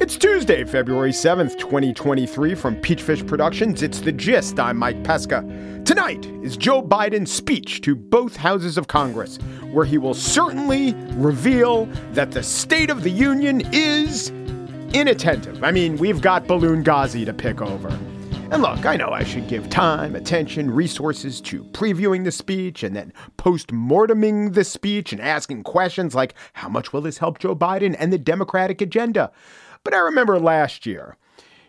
It's Tuesday, February 7th, 2023, from Peachfish Productions. It's The Gist. I'm Mike Pesca. Tonight is Joe Biden's speech to both houses of Congress, where he will certainly reveal that the State of the Union is inattentive. I mean, we've got Balloon Ghazi to pick over. And look, I know I should give time, attention, resources to previewing the speech and then post morteming the speech and asking questions like how much will this help Joe Biden and the Democratic agenda? But I remember last year,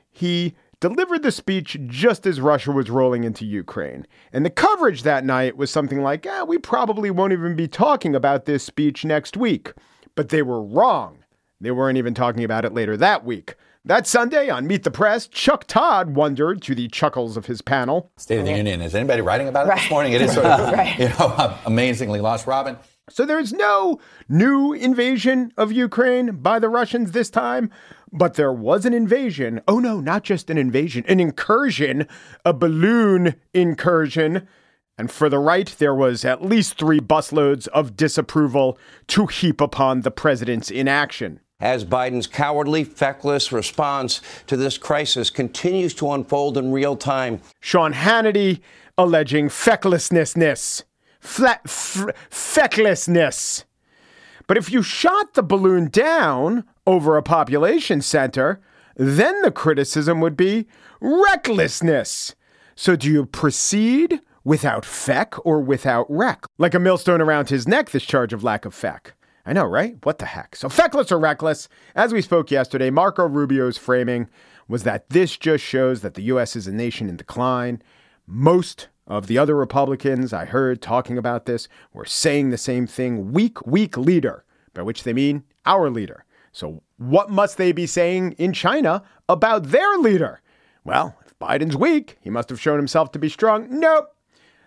he delivered the speech just as Russia was rolling into Ukraine. And the coverage that night was something like, ah, we probably won't even be talking about this speech next week. But they were wrong. They weren't even talking about it later that week. That Sunday on Meet the Press, Chuck Todd wondered to the chuckles of his panel. State of the Union. Is anybody writing about it right. this morning? It is sort of, right. you know, amazingly lost. Robin, so there's no new invasion of Ukraine by the Russians this time, but there was an invasion. Oh no, not just an invasion, an incursion, a balloon incursion. And for the right, there was at least three busloads of disapproval to heap upon the president's inaction. As Biden's cowardly, feckless response to this crisis continues to unfold in real time. Sean Hannity alleging fecklessness flat, f- fecklessness. But if you shot the balloon down over a population center, then the criticism would be recklessness. So do you proceed without feck or without wreck? Like a millstone around his neck, this charge of lack of feck. I know, right? What the heck? So feckless or reckless? As we spoke yesterday, Marco Rubio's framing was that this just shows that the U.S. is a nation in decline. Most of the other Republicans I heard talking about this were saying the same thing weak, weak leader, by which they mean our leader. So, what must they be saying in China about their leader? Well, if Biden's weak, he must have shown himself to be strong. Nope.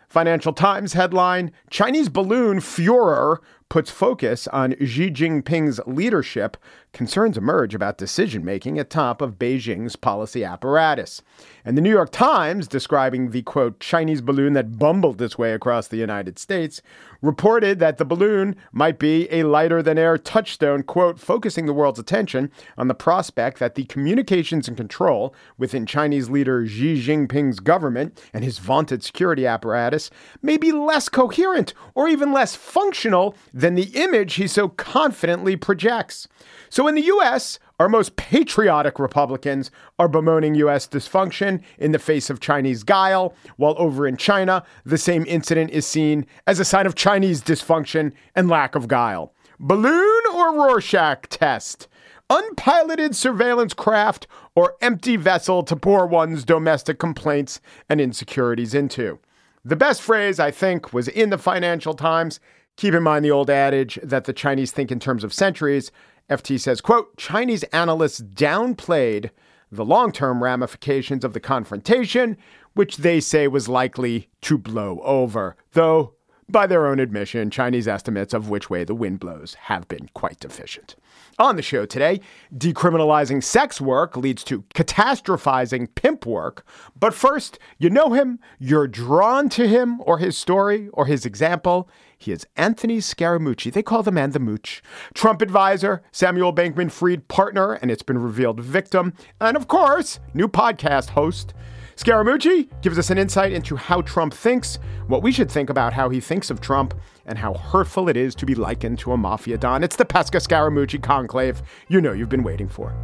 Financial Times headline Chinese balloon furor puts focus on Xi Jinping's leadership, concerns emerge about decision making atop of Beijing's policy apparatus. And the New York Times, describing the quote, Chinese balloon that bumbled its way across the United States, reported that the balloon might be a lighter than air touchstone, quote, focusing the world's attention on the prospect that the communications and control within Chinese leader Xi Jinping's government and his vaunted security apparatus may be less coherent or even less functional than the image he so confidently projects. So in the US, our most patriotic Republicans are bemoaning U.S. dysfunction in the face of Chinese guile, while over in China, the same incident is seen as a sign of Chinese dysfunction and lack of guile. Balloon or Rorschach test? Unpiloted surveillance craft or empty vessel to pour one's domestic complaints and insecurities into? The best phrase, I think, was in the Financial Times. Keep in mind the old adage that the Chinese think in terms of centuries. FT says, quote, Chinese analysts downplayed the long-term ramifications of the confrontation, which they say was likely to blow over, though by their own admission, Chinese estimates of which way the wind blows have been quite deficient. On the show today, decriminalizing sex work leads to catastrophizing pimp work. But first, you know him, you're drawn to him or his story or his example. He is Anthony Scaramucci. They call the man the mooch. Trump advisor, Samuel Bankman Fried partner, and it's been revealed victim. And of course, new podcast host. Scaramucci gives us an insight into how Trump thinks, what we should think about how he thinks of Trump, and how hurtful it is to be likened to a mafia don. It's the Pesca Scaramucci conclave you know you've been waiting for.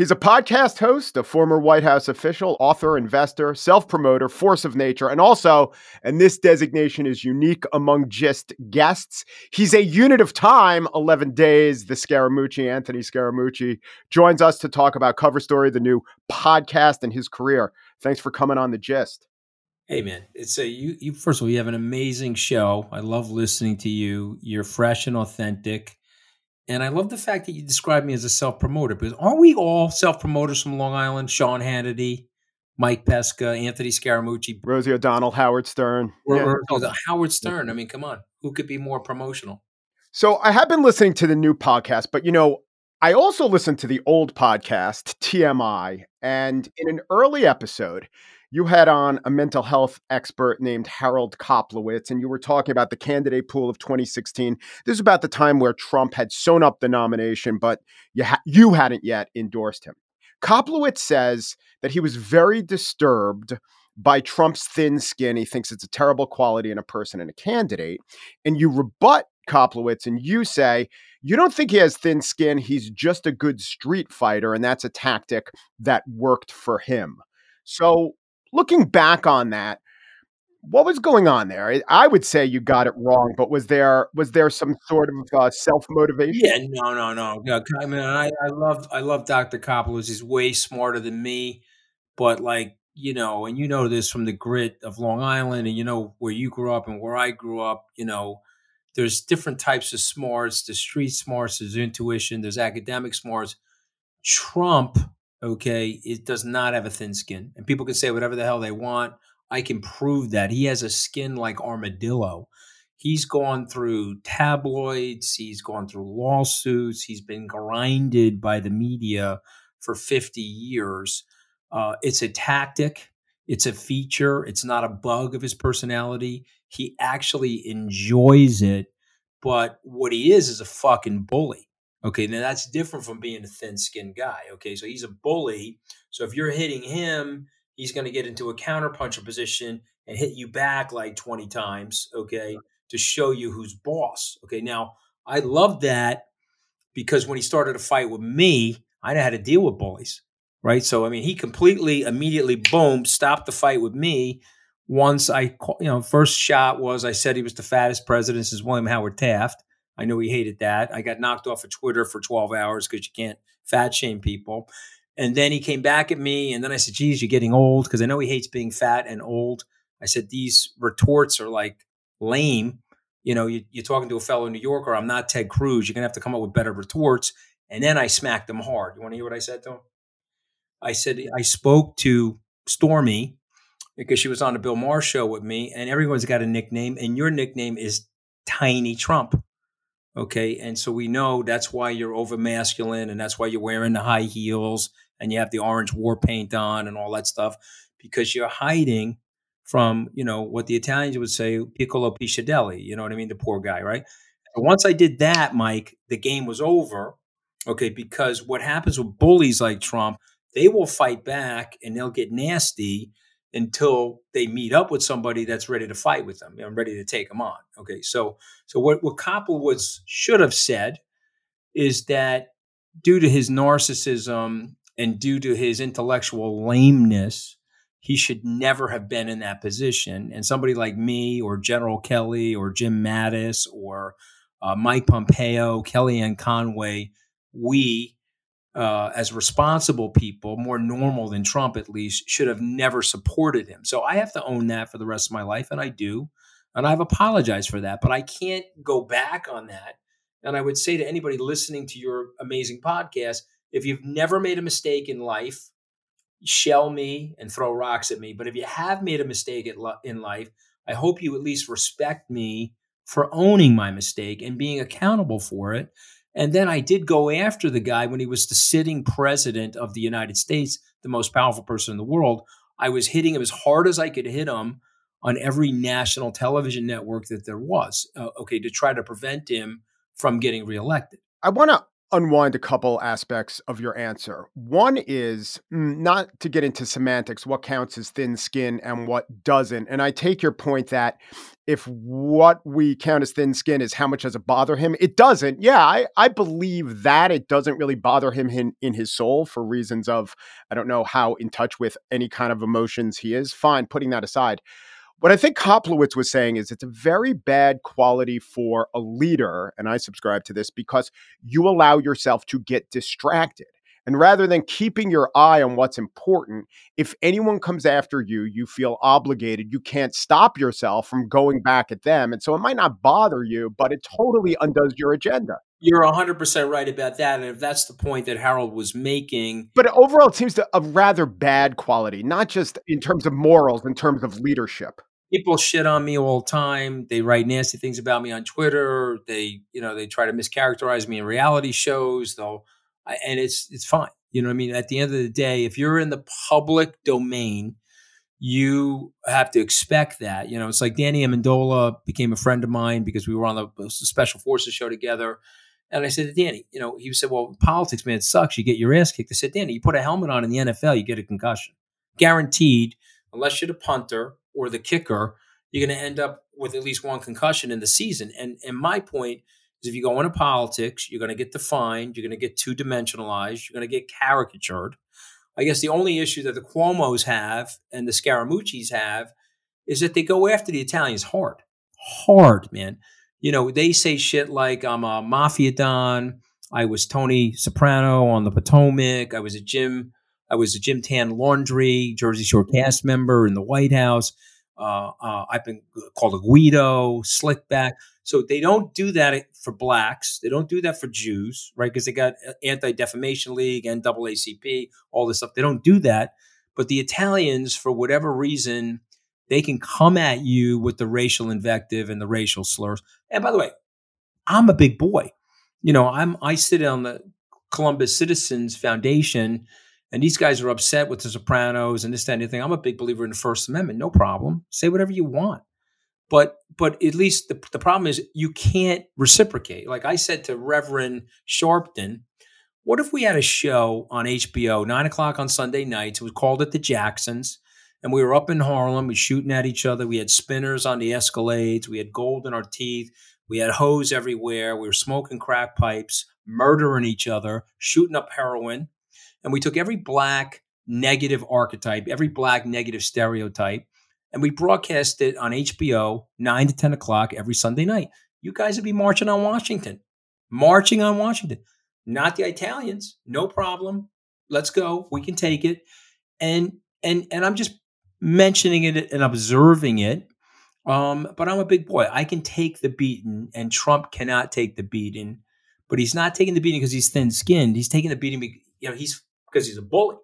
He's a podcast host, a former White House official, author, investor, self promoter, force of nature, and also, and this designation is unique among just guests, he's a unit of time, 11 days. The Scaramucci, Anthony Scaramucci, joins us to talk about Cover Story, the new podcast, and his career. Thanks for coming on The Gist. Hey man, it's a you, you. First of all, you have an amazing show. I love listening to you. You're fresh and authentic and I love the fact that you describe me as a self promoter because aren't we all self promoters from Long Island? Sean Hannity, Mike Pesca, Anthony Scaramucci, Rosie O'Donnell, Howard Stern. Or, yeah. Howard Stern. I mean, come on. Who could be more promotional? So I have been listening to the new podcast, but you know, I also listened to the old podcast, TMI, and in an early episode, you had on a mental health expert named Harold Koplowitz, and you were talking about the candidate pool of 2016. This is about the time where Trump had sewn up the nomination, but you, ha- you hadn't yet endorsed him. Koplowitz says that he was very disturbed by Trump's thin skin. He thinks it's a terrible quality in a person and a candidate. And you rebut Koplowitz and you say, you don't think he has thin skin. He's just a good street fighter. And that's a tactic that worked for him. So, looking back on that, what was going on there? I would say you got it wrong, but was there was there some sort of uh, self motivation? Yeah, no, no, no. no I mean, I, I love I love Dr. Koplowitz. He's way smarter than me, but like you know, and you know this from the grit of Long Island, and you know where you grew up and where I grew up. You know, there's different types of smarts. There's street smarts. There's intuition. There's academic smarts. Trump, okay, it does not have a thin skin, and people can say whatever the hell they want. I can prove that he has a skin like armadillo. He's gone through tabloids. He's gone through lawsuits. He's been grinded by the media for 50 years uh, it's a tactic, it's a feature, it's not a bug of his personality. He actually enjoys it, but what he is is a fucking bully. Okay, now that's different from being a thin skinned guy. Okay, so he's a bully. So if you're hitting him, he's going to get into a counterpuncher position and hit you back like 20 times. Okay, to show you who's boss. Okay, now I love that because when he started a fight with me, I know how to deal with bullies right? So I mean, he completely immediately boom stopped the fight with me. Once I, you know, first shot was I said he was the fattest president since William Howard Taft. I know he hated that. I got knocked off of Twitter for 12 hours because you can't fat shame people. And then he came back at me, and then I said, "Geez, you're getting old," because I know he hates being fat and old. I said these retorts are like lame. You know, you, are talking to a fellow New Yorker. I'm not Ted Cruz. You're gonna have to come up with better retorts. And then I smacked him hard. You want to hear what I said to him? I said I spoke to Stormy because she was on the Bill Maher show with me, and everyone's got a nickname, and your nickname is Tiny Trump. Okay, and so we know that's why you're over masculine, and that's why you're wearing the high heels, and you have the orange war paint on, and all that stuff, because you're hiding from you know what the Italians would say piccolo pisciatelli. You know what I mean? The poor guy, right? once I did that, Mike, the game was over. Okay, because what happens with bullies like Trump, they will fight back and they'll get nasty until they meet up with somebody that's ready to fight with them and ready to take them on. Okay, so so what what was should have said is that due to his narcissism and due to his intellectual lameness, he should never have been in that position. And somebody like me or General Kelly or Jim Mattis or uh, Mike Pompeo, Kellyanne Conway, we uh, as responsible people, more normal than Trump at least, should have never supported him. So I have to own that for the rest of my life, and I do. And I've apologized for that, but I can't go back on that. And I would say to anybody listening to your amazing podcast if you've never made a mistake in life, shell me and throw rocks at me. But if you have made a mistake in life, I hope you at least respect me for owning my mistake and being accountable for it and then I did go after the guy when he was the sitting president of the United States, the most powerful person in the world. I was hitting him as hard as I could hit him on every national television network that there was, uh, okay, to try to prevent him from getting reelected. I want to unwind a couple aspects of your answer. One is mm, not to get into semantics, what counts as thin skin and what doesn't. And I take your point that if what we count as thin skin is how much does it bother him, it doesn't. Yeah, I, I believe that it doesn't really bother him in, in his soul for reasons of, I don't know how in touch with any kind of emotions he is. Fine, putting that aside. What I think Koplowitz was saying is it's a very bad quality for a leader, and I subscribe to this because you allow yourself to get distracted. And rather than keeping your eye on what's important, if anyone comes after you, you feel obligated. You can't stop yourself from going back at them. And so it might not bother you, but it totally undoes your agenda. You're 100% right about that. And if that's the point that Harold was making. But overall, it seems to a rather bad quality, not just in terms of morals, in terms of leadership people shit on me all the time. They write nasty things about me on Twitter. They, you know, they try to mischaracterize me in reality shows. They'll and it's it's fine. You know what I mean? At the end of the day, if you're in the public domain, you have to expect that. You know, it's like Danny Amendola became a friend of mine because we were on the Special Forces show together. And I said to Danny, you know, he said, well, politics, man, it sucks. You get your ass kicked. I said, Danny, you put a helmet on in the NFL, you get a concussion. Guaranteed, unless you're the punter or the kicker, you're going to end up with at least one concussion in the season. And, and my point is if you go into politics, you're going to get defined, you're going to get two dimensionalized, you're going to get caricatured. I guess the only issue that the Cuomo's have and the Scaramucci's have is that they go after the Italians hard. Hard, man. You know, they say shit like I'm a mafia don. I was Tony Soprano on the Potomac. I was a Jim. I was a Gym Tan Laundry, Jersey Shore cast member in the White House. Uh, uh, I've been called a Guido, Slickback. So they don't do that for blacks. They don't do that for Jews, right? Because they got uh, Anti Defamation League, NAACP, all this stuff. They don't do that. But the Italians, for whatever reason, they can come at you with the racial invective and the racial slurs. And by the way, I'm a big boy. You know, I'm I sit on the Columbus Citizens Foundation and these guys are upset with the Sopranos and this, that, and anything. I'm a big believer in the First Amendment. No problem. Say whatever you want. But but at least the, the problem is you can't reciprocate. Like I said to Reverend Sharpton, what if we had a show on HBO, nine o'clock on Sunday nights? It was called It the Jacksons. And we were up in Harlem, we were shooting at each other. We had spinners on the Escalades. We had gold in our teeth. We had hoes everywhere. We were smoking crack pipes, murdering each other, shooting up heroin and we took every black negative archetype, every black negative stereotype, and we broadcast it on HBO, 9 to 10 o'clock every Sunday night. You guys would be marching on Washington, marching on Washington, not the Italians. No problem. Let's go. We can take it. And and and I'm just mentioning it and observing it. Um, but I'm a big boy. I can take the beating, and Trump cannot take the beating. But he's not taking the beating because he's thin skinned. He's taking the beating. You know, he's because he's a bully.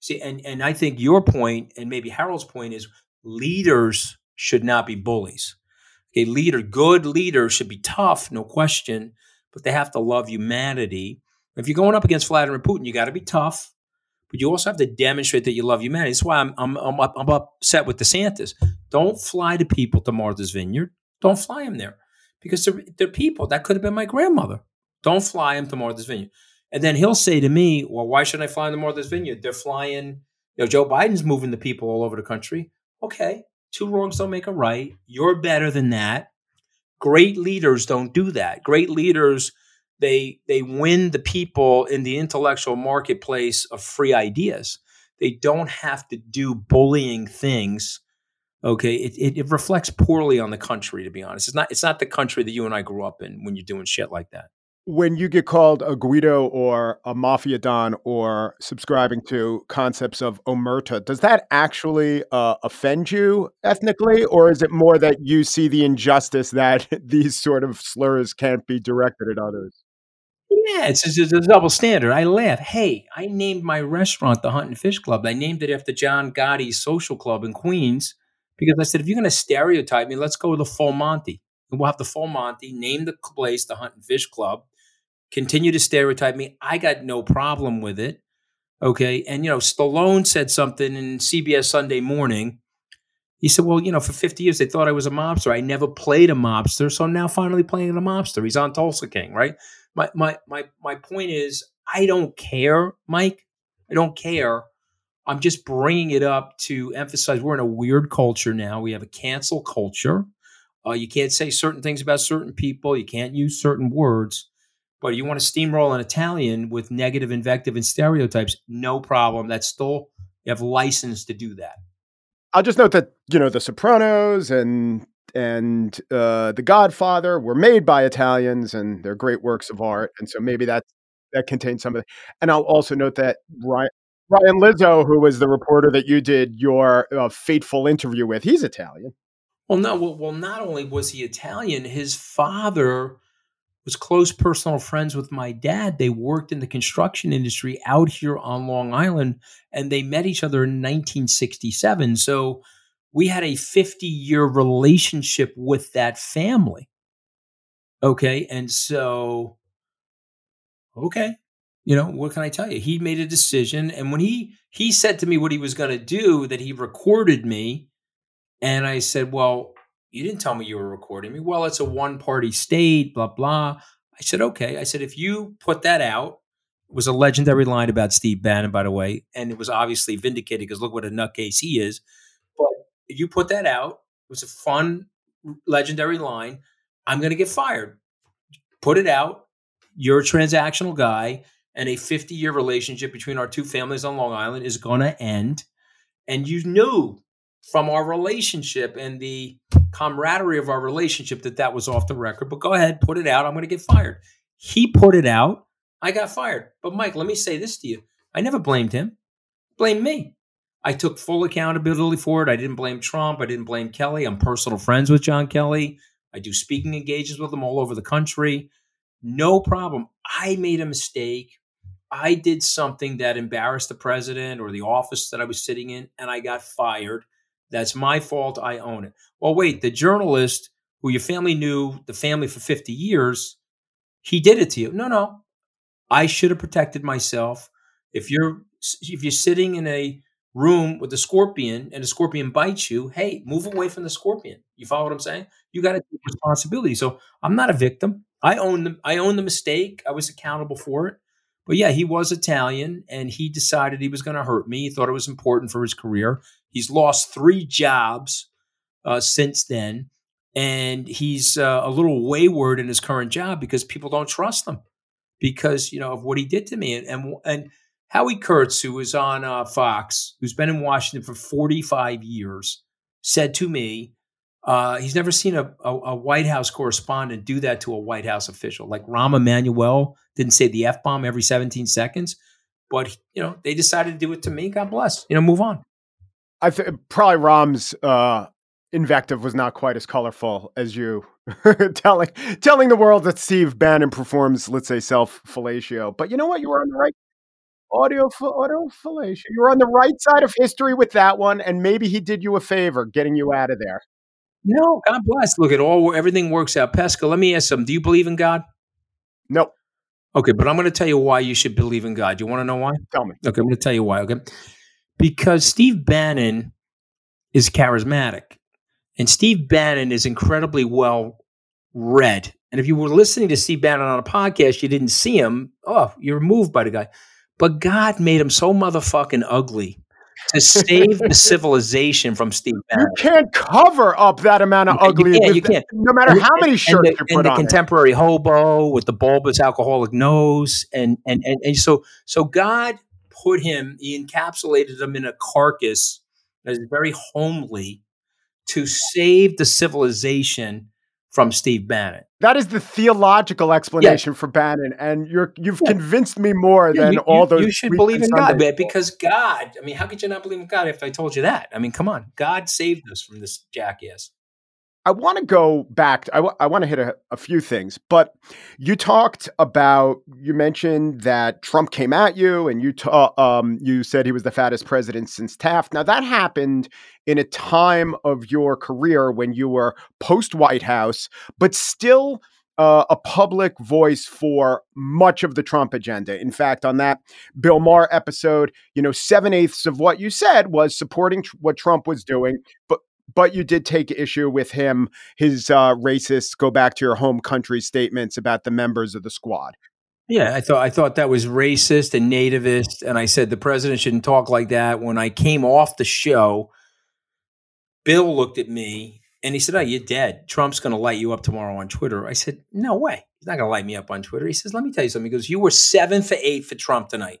See, and, and I think your point and maybe Harold's point is leaders should not be bullies. A leader, good leader should be tough, no question, but they have to love humanity. If you're going up against Vladimir Putin, you got to be tough, but you also have to demonstrate that you love humanity. That's why I'm, I'm, I'm, I'm upset with DeSantis. Don't fly to people to Martha's Vineyard. Don't fly them there because they're, they're people. That could have been my grandmother. Don't fly them to Martha's Vineyard. And then he'll say to me, Well, why shouldn't I fly in the Martha's Vineyard? They're flying, you know, Joe Biden's moving the people all over the country. Okay, two wrongs don't make a right. You're better than that. Great leaders don't do that. Great leaders, they they win the people in the intellectual marketplace of free ideas. They don't have to do bullying things. Okay, it, it, it reflects poorly on the country, to be honest. It's not it's not the country that you and I grew up in when you're doing shit like that when you get called a Guido or a mafia don or subscribing to concepts of omerta, does that actually uh, offend you ethnically, or is it more that you see the injustice that these sort of slurs can't be directed at others? Yeah, it's, it's, a double standard. I laugh. Hey, I named my restaurant the Hunt and Fish Club. I named it after John Gotti's social club in Queens because I said, if you're going to stereotype me, let's go with the full Monty. And we'll have the full Monty, name the place the Hunt and Fish Club continue to stereotype me. I got no problem with it. Okay. And, you know, Stallone said something in CBS Sunday morning. He said, Well, you know, for 50 years they thought I was a mobster. I never played a mobster. So I'm now finally playing a mobster. He's on Tulsa King, right? My my my my point is I don't care, Mike. I don't care. I'm just bringing it up to emphasize we're in a weird culture now. We have a cancel culture. Uh, you can't say certain things about certain people. You can't use certain words. But you want to steamroll an Italian with negative invective and stereotypes, no problem. That's still you have license to do that. I'll just note that you know the Sopranos and and uh, the Godfather were made by Italians, and they're great works of art, and so maybe that that contains some of it. And I'll also note that Ryan, Ryan Lizza, who was the reporter that you did your uh, fateful interview with, he's Italian. Well, no, well, well, not only was he Italian, his father was close personal friends with my dad. They worked in the construction industry out here on Long Island and they met each other in 1967. So we had a 50 year relationship with that family. Okay. And so, okay. you know, what can I tell you? He made a decision. And when he he said to me what he was going to do, that he recorded me. And I said, Well, you didn't tell me you were recording me. Well, it's a one party state, blah, blah. I said, Okay. I said, if you put that out, it was a legendary line about Steve Bannon, by the way. And it was obviously vindicated because look what a nutcase he is. But if you put that out, it was a fun, legendary line. I'm going to get fired. Put it out. You're a transactional guy and a 50 year relationship between our two families on Long Island is going to end. And you knew from our relationship and the camaraderie of our relationship that that was off the record. But go ahead, put it out. I'm going to get fired. He put it out. I got fired. But Mike, let me say this to you. I never blamed him. Blame me. I took full accountability for it. I didn't blame Trump. I didn't blame Kelly. I'm personal friends with John Kelly. I do speaking engagements with him all over the country. No problem. I made a mistake. I did something that embarrassed the president or the office that I was sitting in, and I got fired. That's my fault. I own it. Well, wait, the journalist who your family knew the family for 50 years, he did it to you. No, no. I should have protected myself. If you're if you're sitting in a room with a scorpion and a scorpion bites you, hey, move away from the scorpion. You follow what I'm saying? You got to take responsibility. So I'm not a victim. I own the I own the mistake. I was accountable for it. But yeah, he was Italian and he decided he was going to hurt me. He thought it was important for his career. He's lost three jobs uh, since then. And he's uh, a little wayward in his current job because people don't trust him because, you know, of what he did to me. And, and, and Howie Kurtz, who was on uh, Fox, who's been in Washington for 45 years, said to me, uh, he's never seen a, a, a, White House correspondent do that to a White House official. Like Rahm Emanuel didn't say the f bomb every 17 seconds, but you know they decided to do it to me. God bless. You know, move on. I think probably Rahm's uh, invective was not quite as colorful as you telling telling the world that Steve Bannon performs, let's say, self fellatio. But you know what? You were on the right audio audio fellatio. You were on the right side of history with that one, and maybe he did you a favor getting you out of there. No, God bless. Look at all everything works out. Pesca, let me ask some. Do you believe in God? Nope. Okay, but I'm going to tell you why you should believe in God. You want to know why? Tell me. Okay, I'm going to tell you why. Okay, because Steve Bannon is charismatic, and Steve Bannon is incredibly well read. And if you were listening to Steve Bannon on a podcast, you didn't see him. Oh, you're moved by the guy. But God made him so motherfucking ugly to save the civilization from Steve Bannon. You can't cover up that amount of ugly. You can't. You can't. No matter how many shirts and the, you put and the on. contemporary hobo with the bulbous alcoholic nose, and and and, and so so God put him. He encapsulated him in a carcass that is very homely to save the civilization from Steve Bannon. That is the theological explanation yeah. for Bannon, and you're you've yeah. convinced me more yeah, than you, all those. You should believe in God, man, because God. I mean, how could you not believe in God if I told you that? I mean, come on, God saved us from this jackass. I want to go back. I, w- I want to hit a, a, few things, but you talked about, you mentioned that Trump came at you and you, ta- um, you said he was the fattest president since Taft. Now, that happened in a time of your career when you were post White House, but still uh, a public voice for much of the Trump agenda. In fact, on that Bill Maher episode, you know, seven eighths of what you said was supporting tr- what Trump was doing, but but you did take issue with him, his uh, racist, go back to your home country statements about the members of the squad. Yeah, I thought I thought that was racist and nativist, and I said the president shouldn't talk like that. When I came off the show, Bill looked at me and he said, "Oh, you're dead. Trump's going to light you up tomorrow on Twitter." I said, "No way. He's not going to light me up on Twitter." He says, "Let me tell you something." He goes, "You were seven for eight for Trump tonight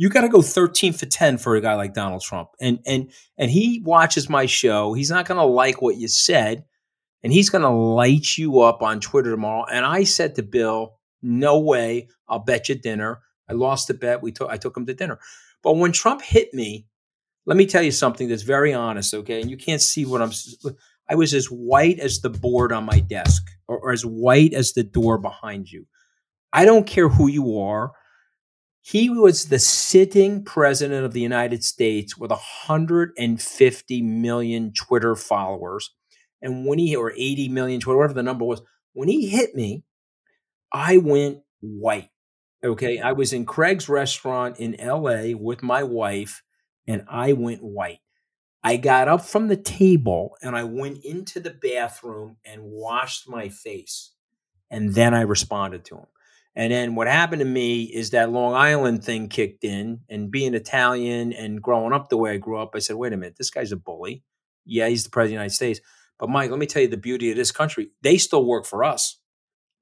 you got to go 13 for 10 for a guy like Donald Trump. And and and he watches my show. He's not going to like what you said, and he's going to light you up on Twitter tomorrow. And I said to Bill, "No way. I'll bet you dinner." I lost the bet. We took I took him to dinner. But when Trump hit me, let me tell you something that's very honest, okay? And you can't see what I'm I was as white as the board on my desk or, or as white as the door behind you. I don't care who you are. He was the sitting president of the United States with 150 million Twitter followers. And when he, or 80 million Twitter, whatever the number was, when he hit me, I went white. Okay. I was in Craig's restaurant in LA with my wife and I went white. I got up from the table and I went into the bathroom and washed my face. And then I responded to him. And then what happened to me is that Long Island thing kicked in, and being Italian and growing up the way I grew up, I said, wait a minute, this guy's a bully. Yeah, he's the president of the United States. But Mike, let me tell you the beauty of this country. They still work for us.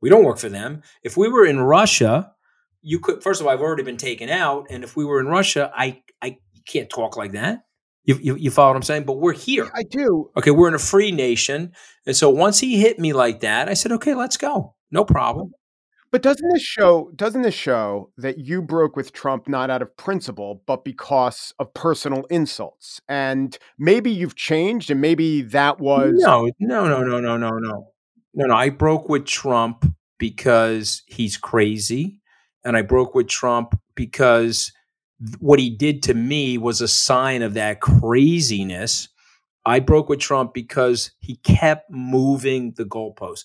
We don't work for them. If we were in Russia, you could first of all, I've already been taken out. And if we were in Russia, I I can't talk like that. You, you, you follow what I'm saying? But we're here. I do. Okay, we're in a free nation. And so once he hit me like that, I said, okay, let's go. No problem. But doesn't this show doesn't this show that you broke with Trump not out of principle, but because of personal insults? And maybe you've changed and maybe that was No, no, no, no, no, no, no. No, no. I broke with Trump because he's crazy. And I broke with Trump because what he did to me was a sign of that craziness. I broke with Trump because he kept moving the goalposts.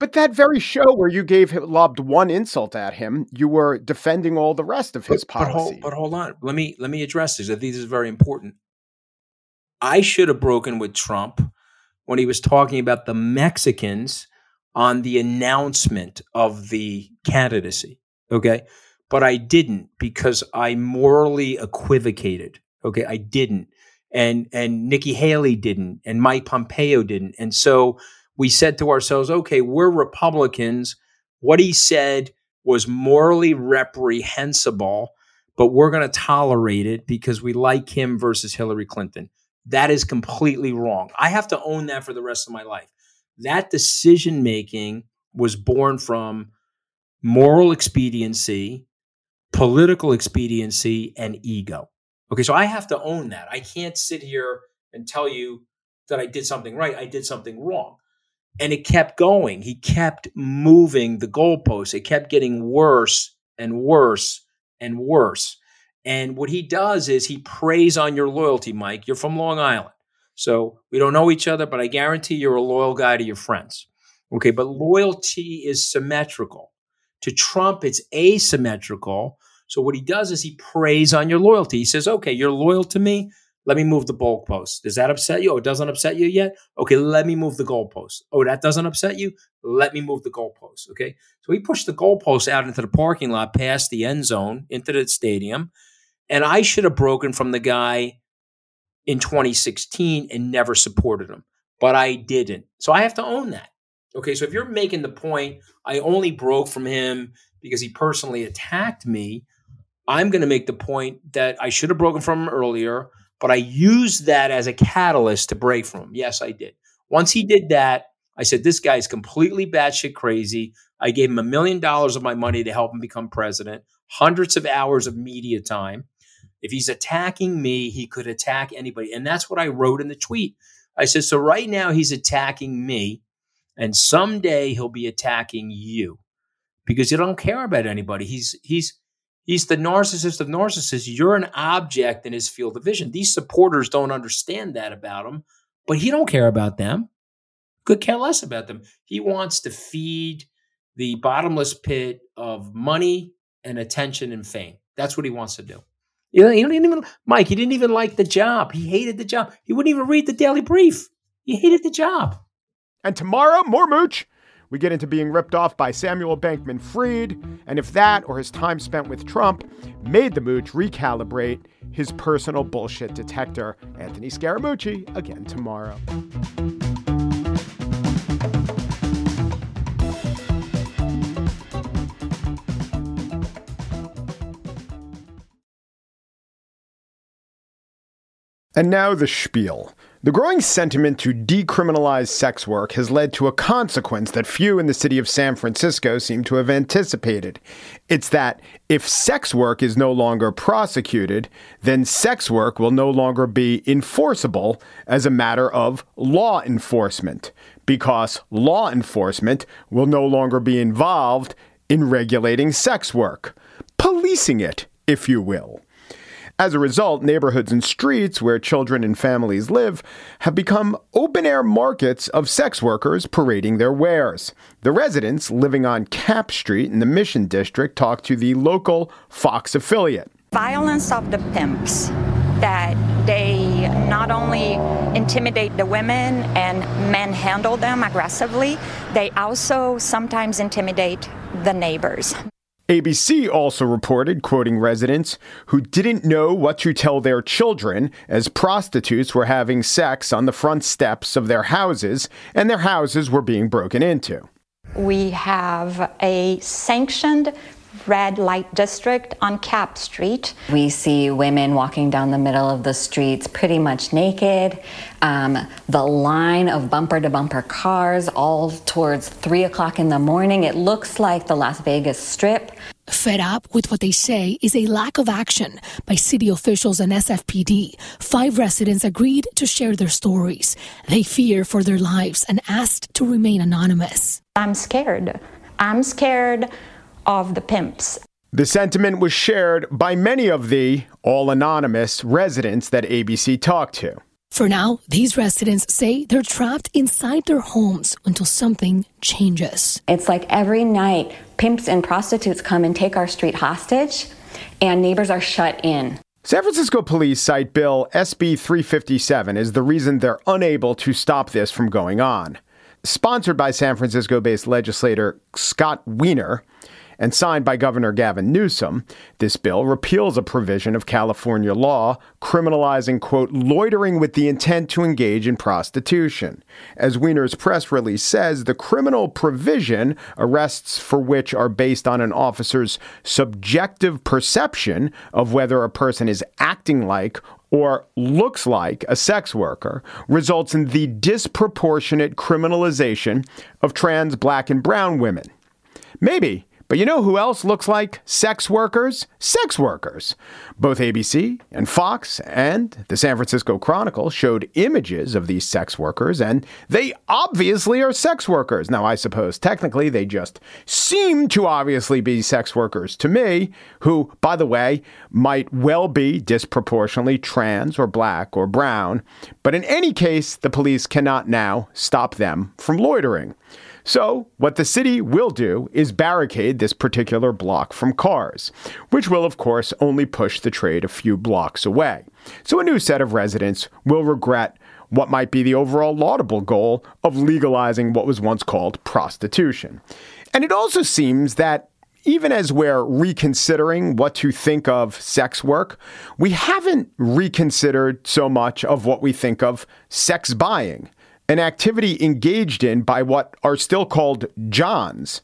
But that very show where you gave him lobbed one insult at him, you were defending all the rest of his but, but, hold, but hold on. Let me let me address this. I think this is very important. I should have broken with Trump when he was talking about the Mexicans on the announcement of the candidacy. Okay. But I didn't because I morally equivocated. Okay. I didn't. And and Nikki Haley didn't, and Mike Pompeo didn't. And so we said to ourselves, okay, we're Republicans. What he said was morally reprehensible, but we're going to tolerate it because we like him versus Hillary Clinton. That is completely wrong. I have to own that for the rest of my life. That decision making was born from moral expediency, political expediency, and ego. Okay, so I have to own that. I can't sit here and tell you that I did something right. I did something wrong and it kept going. He kept moving the goalposts. It kept getting worse and worse and worse. And what he does is he preys on your loyalty, Mike. You're from Long Island. So we don't know each other, but I guarantee you're a loyal guy to your friends. Okay, but loyalty is symmetrical. To Trump, it's asymmetrical. So what he does is he preys on your loyalty. He says, okay, you're loyal to me. Let me move the goalpost. Does that upset you? Oh, it doesn't upset you yet? Okay, let me move the goalpost. Oh, that doesn't upset you? Let me move the goalpost. Okay. So he pushed the goalpost out into the parking lot past the end zone into the stadium. And I should have broken from the guy in 2016 and never supported him, but I didn't. So I have to own that. Okay. So if you're making the point, I only broke from him because he personally attacked me, I'm going to make the point that I should have broken from him earlier but I used that as a catalyst to break from him. Yes, I did. Once he did that, I said, This guy's completely batshit crazy. I gave him a million dollars of my money to help him become president, hundreds of hours of media time. If he's attacking me, he could attack anybody. And that's what I wrote in the tweet. I said, So right now he's attacking me, and someday he'll be attacking you because you don't care about anybody. He's, he's, He's the narcissist of narcissists. You're an object in his field of vision. These supporters don't understand that about him, but he don't care about them. Could care less about them. He wants to feed the bottomless pit of money and attention and fame. That's what he wants to do. You know, he didn't even Mike. He didn't even like the job. He hated the job. He wouldn't even read the Daily Brief. He hated the job. And tomorrow, more mooch. We get into being ripped off by Samuel Bankman Fried, and if that or his time spent with Trump made the mooch recalibrate his personal bullshit detector. Anthony Scaramucci again tomorrow. And now the spiel. The growing sentiment to decriminalize sex work has led to a consequence that few in the city of San Francisco seem to have anticipated. It's that if sex work is no longer prosecuted, then sex work will no longer be enforceable as a matter of law enforcement, because law enforcement will no longer be involved in regulating sex work, policing it, if you will. As a result, neighborhoods and streets where children and families live have become open air markets of sex workers parading their wares. The residents living on Capp Street in the Mission District talked to the local Fox affiliate. Violence of the pimps that they not only intimidate the women and manhandle them aggressively, they also sometimes intimidate the neighbors. ABC also reported, quoting residents who didn't know what to tell their children as prostitutes were having sex on the front steps of their houses and their houses were being broken into. We have a sanctioned red light district on Capp Street. We see women walking down the middle of the streets pretty much naked. Um, the line of bumper to bumper cars all towards three o'clock in the morning. It looks like the Las Vegas Strip. Fed up with what they say is a lack of action by city officials and SFPD, five residents agreed to share their stories. They fear for their lives and asked to remain anonymous. I'm scared. I'm scared of the pimps. The sentiment was shared by many of the all anonymous residents that ABC talked to. For now, these residents say they're trapped inside their homes until something changes. It's like every night, pimps and prostitutes come and take our street hostage, and neighbors are shut in. San Francisco police cite Bill SB 357 as the reason they're unable to stop this from going on. Sponsored by San Francisco based legislator Scott Wiener, and signed by Governor Gavin Newsom, this bill repeals a provision of California law criminalizing, quote, loitering with the intent to engage in prostitution. As Wiener's press release says, the criminal provision, arrests for which are based on an officer's subjective perception of whether a person is acting like or looks like a sex worker results in the disproportionate criminalization of trans, black, and brown women. Maybe but you know who else looks like sex workers? Sex workers. Both ABC and Fox and the San Francisco Chronicle showed images of these sex workers, and they obviously are sex workers. Now, I suppose technically they just seem to obviously be sex workers to me, who, by the way, might well be disproportionately trans or black or brown. But in any case, the police cannot now stop them from loitering. So, what the city will do is barricade this particular block from cars, which will, of course, only push the trade a few blocks away. So, a new set of residents will regret what might be the overall laudable goal of legalizing what was once called prostitution. And it also seems that even as we're reconsidering what to think of sex work, we haven't reconsidered so much of what we think of sex buying an activity engaged in by what are still called Johns.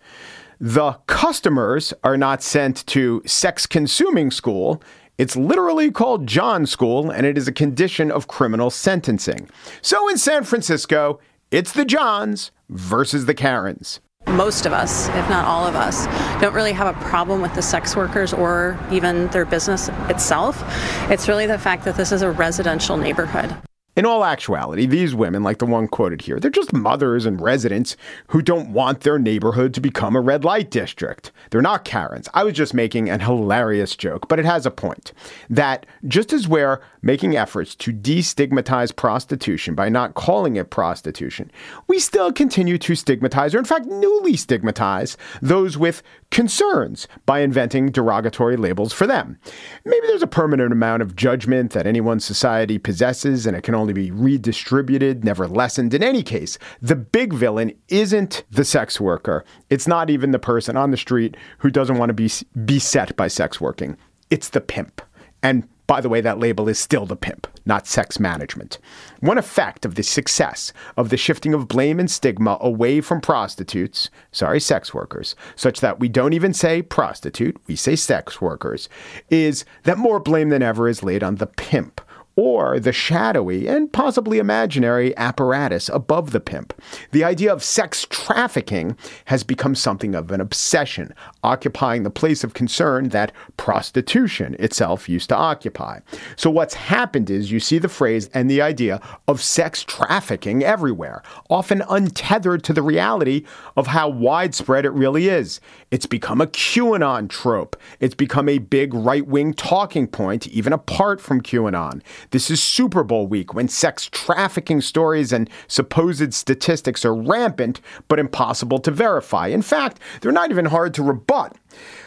The customers are not sent to sex consuming school. It's literally called John School, and it is a condition of criminal sentencing. So in San Francisco, it's the Johns versus the Karens. Most of us, if not all of us, don't really have a problem with the sex workers or even their business itself. It's really the fact that this is a residential neighborhood. In all actuality, these women, like the one quoted here, they're just mothers and residents who don't want their neighborhood to become a red light district. They're not Karens. I was just making an hilarious joke, but it has a point. That just as we're making efforts to destigmatize prostitution by not calling it prostitution, we still continue to stigmatize, or in fact, newly stigmatize, those with concerns by inventing derogatory labels for them. Maybe there's a permanent amount of judgment that any one society possesses and it can only be redistributed, never lessened. In any case, the big villain isn't the sex worker. It's not even the person on the street who doesn't want to be beset by sex working. It's the pimp. And by the way, that label is still the pimp, not sex management. One effect of the success of the shifting of blame and stigma away from prostitutes, sorry, sex workers, such that we don't even say prostitute, we say sex workers, is that more blame than ever is laid on the pimp or the shadowy and possibly imaginary apparatus above the pimp. The idea of sex trafficking has become something of an obsession, occupying the place of concern that prostitution itself used to occupy. So, what's happened is you see the phrase and the idea of sex trafficking everywhere, often untethered to the reality of how widespread it really is. It's become a QAnon trope. It's become a big right wing talking point, even apart from QAnon. This is Super Bowl week when sex trafficking stories and supposed statistics are rampant, but impossible to verify. In fact, they're not even hard to rebut.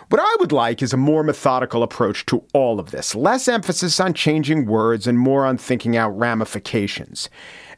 What I would like is a more methodical approach to all of this, less emphasis on changing words and more on thinking out ramifications.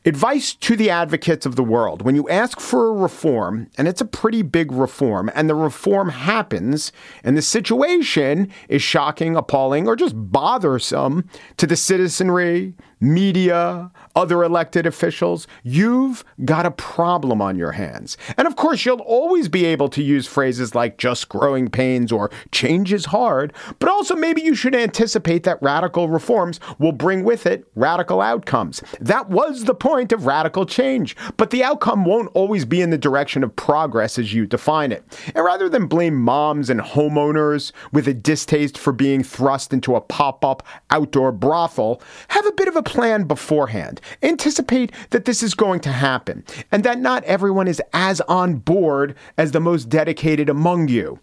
Advice to the advocates of the world. When you ask for a reform, and it's a pretty big reform, and the reform happens, and the situation is shocking, appalling, or just bothersome to the citizenry, media, other elected officials, you've got a problem on your hands. And of course, you'll always be able to use phrases like just growing pains or change is hard, but also maybe you should anticipate that radical reforms will bring with it radical outcomes. That was the point of radical change, but the outcome won't always be in the direction of progress as you define it. And rather than blame moms and homeowners with a distaste for being thrust into a pop up outdoor brothel, have a bit of a plan beforehand. Anticipate that this is going to happen and that not everyone is as on board as the most dedicated among you.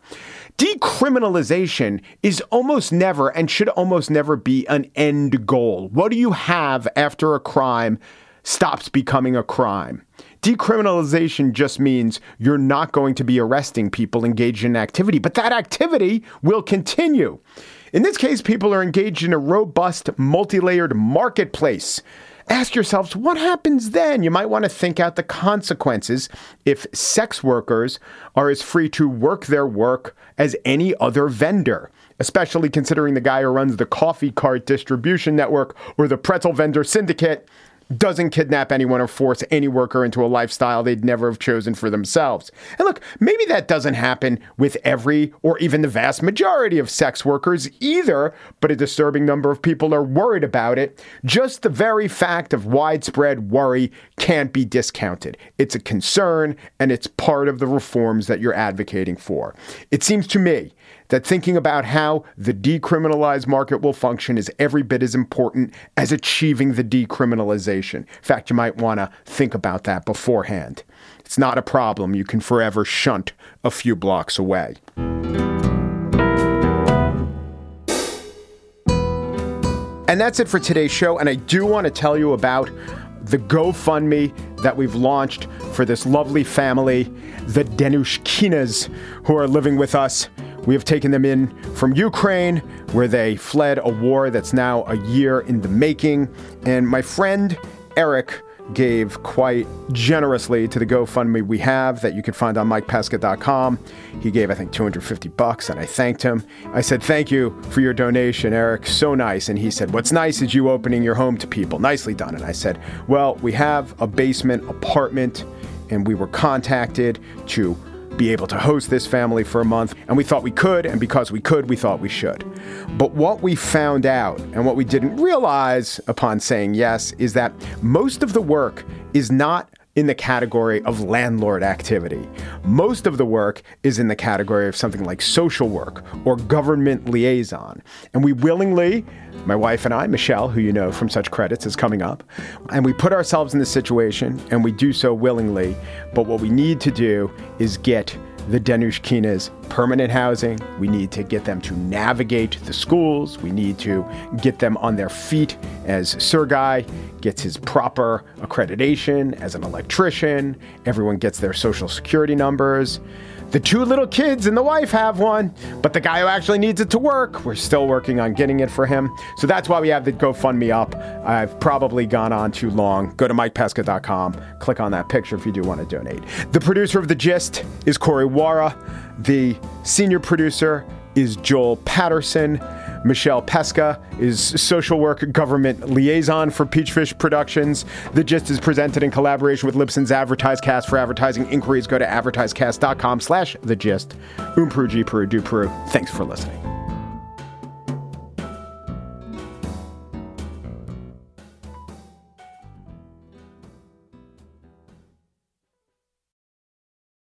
Decriminalization is almost never and should almost never be an end goal. What do you have after a crime stops becoming a crime? Decriminalization just means you're not going to be arresting people engaged in activity, but that activity will continue. In this case, people are engaged in a robust, multi layered marketplace. Ask yourselves, what happens then? You might want to think out the consequences if sex workers are as free to work their work as any other vendor, especially considering the guy who runs the coffee cart distribution network or the pretzel vendor syndicate doesn't kidnap anyone or force any worker into a lifestyle they'd never have chosen for themselves. And look, maybe that doesn't happen with every or even the vast majority of sex workers either, but a disturbing number of people are worried about it. Just the very fact of widespread worry can't be discounted. It's a concern and it's part of the reforms that you're advocating for. It seems to me that thinking about how the decriminalized market will function is every bit as important as achieving the decriminalization. In fact, you might want to think about that beforehand. It's not a problem you can forever shunt a few blocks away. And that's it for today's show. And I do want to tell you about the GoFundMe that we've launched for this lovely family, the Denushkinas, who are living with us we have taken them in from Ukraine, where they fled a war that's now a year in the making. And my friend Eric gave quite generously to the GoFundMe we have that you can find on mikepesca.com. He gave, I think, 250 bucks, and I thanked him. I said, Thank you for your donation, Eric. So nice. And he said, What's nice is you opening your home to people. Nicely done. And I said, Well, we have a basement apartment, and we were contacted to be able to host this family for a month. And we thought we could, and because we could, we thought we should. But what we found out, and what we didn't realize upon saying yes, is that most of the work is not in the category of landlord activity. Most of the work is in the category of something like social work or government liaison. And we willingly, my wife and I, Michelle, who you know from such credits, is coming up, and we put ourselves in this situation and we do so willingly. But what we need to do is get the Denushkinas permanent housing. We need to get them to navigate the schools. We need to get them on their feet as Sergei gets his proper accreditation as an electrician. Everyone gets their social security numbers. The two little kids and the wife have one, but the guy who actually needs it to work, we're still working on getting it for him. So that's why we have the GoFundMe up. I've probably gone on too long. Go to mikepesca.com, click on that picture if you do want to donate. The producer of The Gist is Corey Wara. The senior producer is Joel Patterson. Michelle Pesca is social work government liaison for Peachfish Productions. The Gist is presented in collaboration with Libsyn's AdvertiseCast. For advertising inquiries, go to advertisecast.com slash the gist. Um Peru, Peru. Thanks for listening.